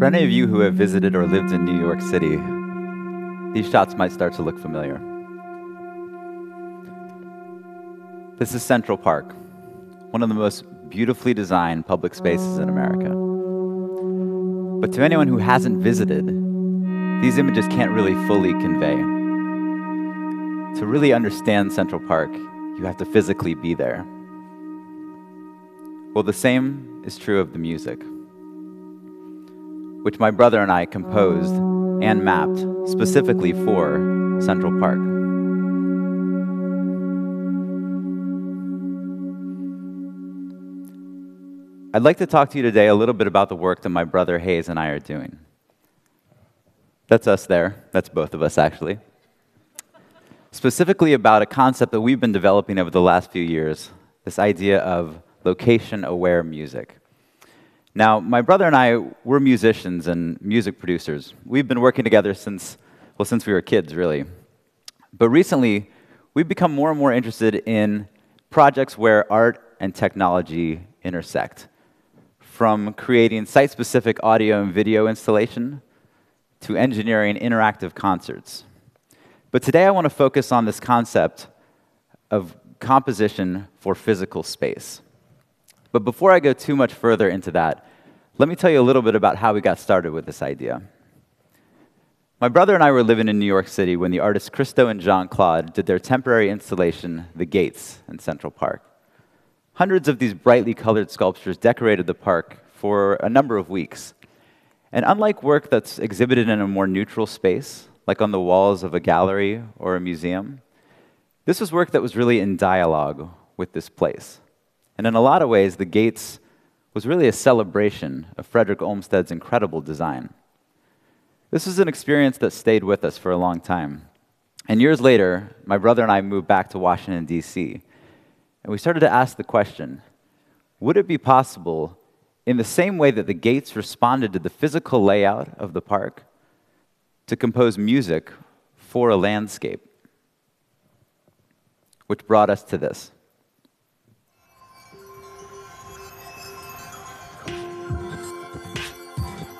For any of you who have visited or lived in New York City, these shots might start to look familiar. This is Central Park, one of the most beautifully designed public spaces in America. But to anyone who hasn't visited, these images can't really fully convey. To really understand Central Park, you have to physically be there. Well, the same is true of the music, which my brother and I composed and mapped specifically for Central Park. I'd like to talk to you today a little bit about the work that my brother Hayes and I are doing. That's us there. That's both of us, actually. Specifically, about a concept that we've been developing over the last few years this idea of location aware music. Now, my brother and I, we're musicians and music producers. We've been working together since, well, since we were kids, really. But recently, we've become more and more interested in projects where art and technology intersect. From creating site specific audio and video installation to engineering interactive concerts. But today I want to focus on this concept of composition for physical space. But before I go too much further into that, let me tell you a little bit about how we got started with this idea. My brother and I were living in New York City when the artists Christo and Jeanne-Claude did their temporary installation, The Gates, in Central Park. Hundreds of these brightly colored sculptures decorated the park for a number of weeks. And unlike work that's exhibited in a more neutral space, like on the walls of a gallery or a museum, this was work that was really in dialogue with this place. And in a lot of ways, the Gates was really a celebration of Frederick Olmsted's incredible design. This was an experience that stayed with us for a long time. And years later, my brother and I moved back to Washington, D.C., and we started to ask the question would it be possible, in the same way that the Gates responded to the physical layout of the park, to compose music for a landscape? Which brought us to this.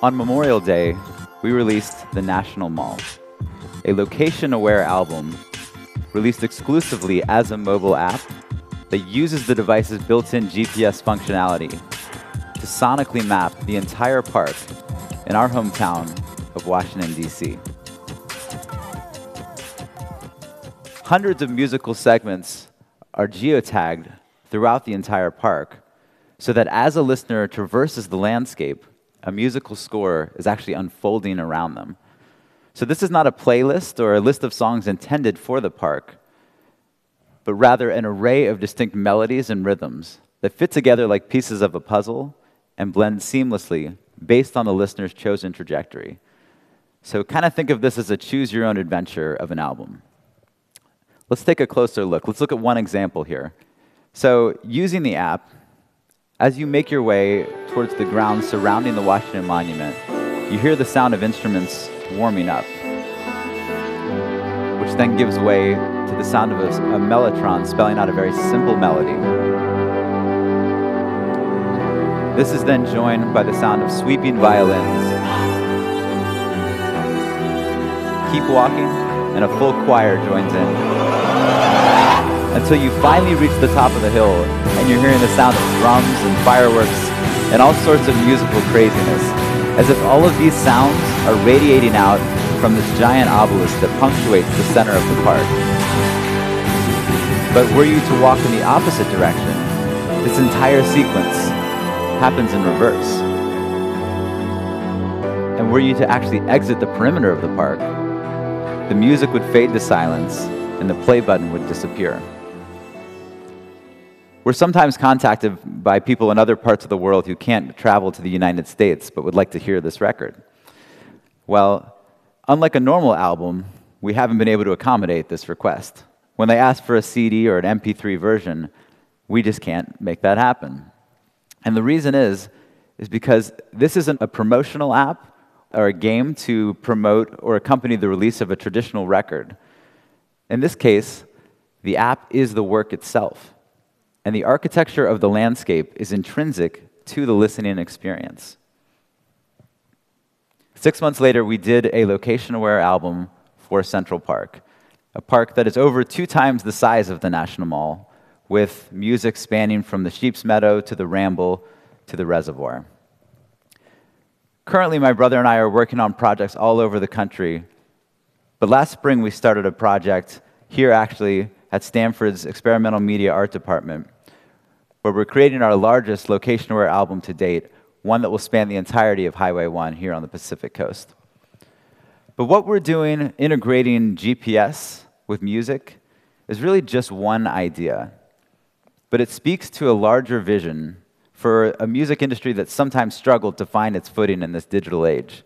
On Memorial Day, we released The National Mall, a location aware album released exclusively as a mobile app that uses the device's built in GPS functionality to sonically map the entire park in our hometown of Washington, D.C. Hundreds of musical segments are geotagged throughout the entire park so that as a listener traverses the landscape, a musical score is actually unfolding around them. So, this is not a playlist or a list of songs intended for the park, but rather an array of distinct melodies and rhythms that fit together like pieces of a puzzle and blend seamlessly based on the listener's chosen trajectory. So, kind of think of this as a choose your own adventure of an album. Let's take a closer look. Let's look at one example here. So, using the app, as you make your way towards the grounds surrounding the Washington Monument, you hear the sound of instruments warming up, which then gives way to the sound of a, a mellotron spelling out a very simple melody. This is then joined by the sound of sweeping violins. Keep walking, and a full choir joins in until you finally reach the top of the hill and you're hearing the sound of drums and fireworks and all sorts of musical craziness, as if all of these sounds are radiating out from this giant obelisk that punctuates the center of the park. But were you to walk in the opposite direction, this entire sequence happens in reverse. And were you to actually exit the perimeter of the park, the music would fade to silence and the play button would disappear. We're sometimes contacted by people in other parts of the world who can't travel to the United States but would like to hear this record. Well, unlike a normal album, we haven't been able to accommodate this request. When they ask for a CD or an MP3 version, we just can't make that happen. And the reason is, is because this isn't a promotional app or a game to promote or accompany the release of a traditional record. In this case, the app is the work itself and the architecture of the landscape is intrinsic to the listening experience. Six months later, we did a location aware album for Central Park, a park that is over two times the size of the National Mall, with music spanning from the Sheep's Meadow to the Ramble to the Reservoir. Currently, my brother and I are working on projects all over the country, but last spring we started a project here actually at Stanford's Experimental Media Art Department, where we're creating our largest location aware album to date one that will span the entirety of Highway 1 here on the Pacific Coast. But what we're doing, integrating GPS with music, is really just one idea. But it speaks to a larger vision for a music industry that sometimes struggled to find its footing in this digital age.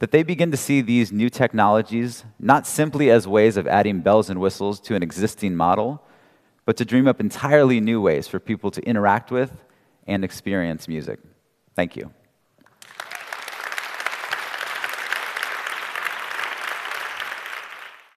That they begin to see these new technologies not simply as ways of adding bells and whistles to an existing model, but to dream up entirely new ways for people to interact with and experience music. Thank you.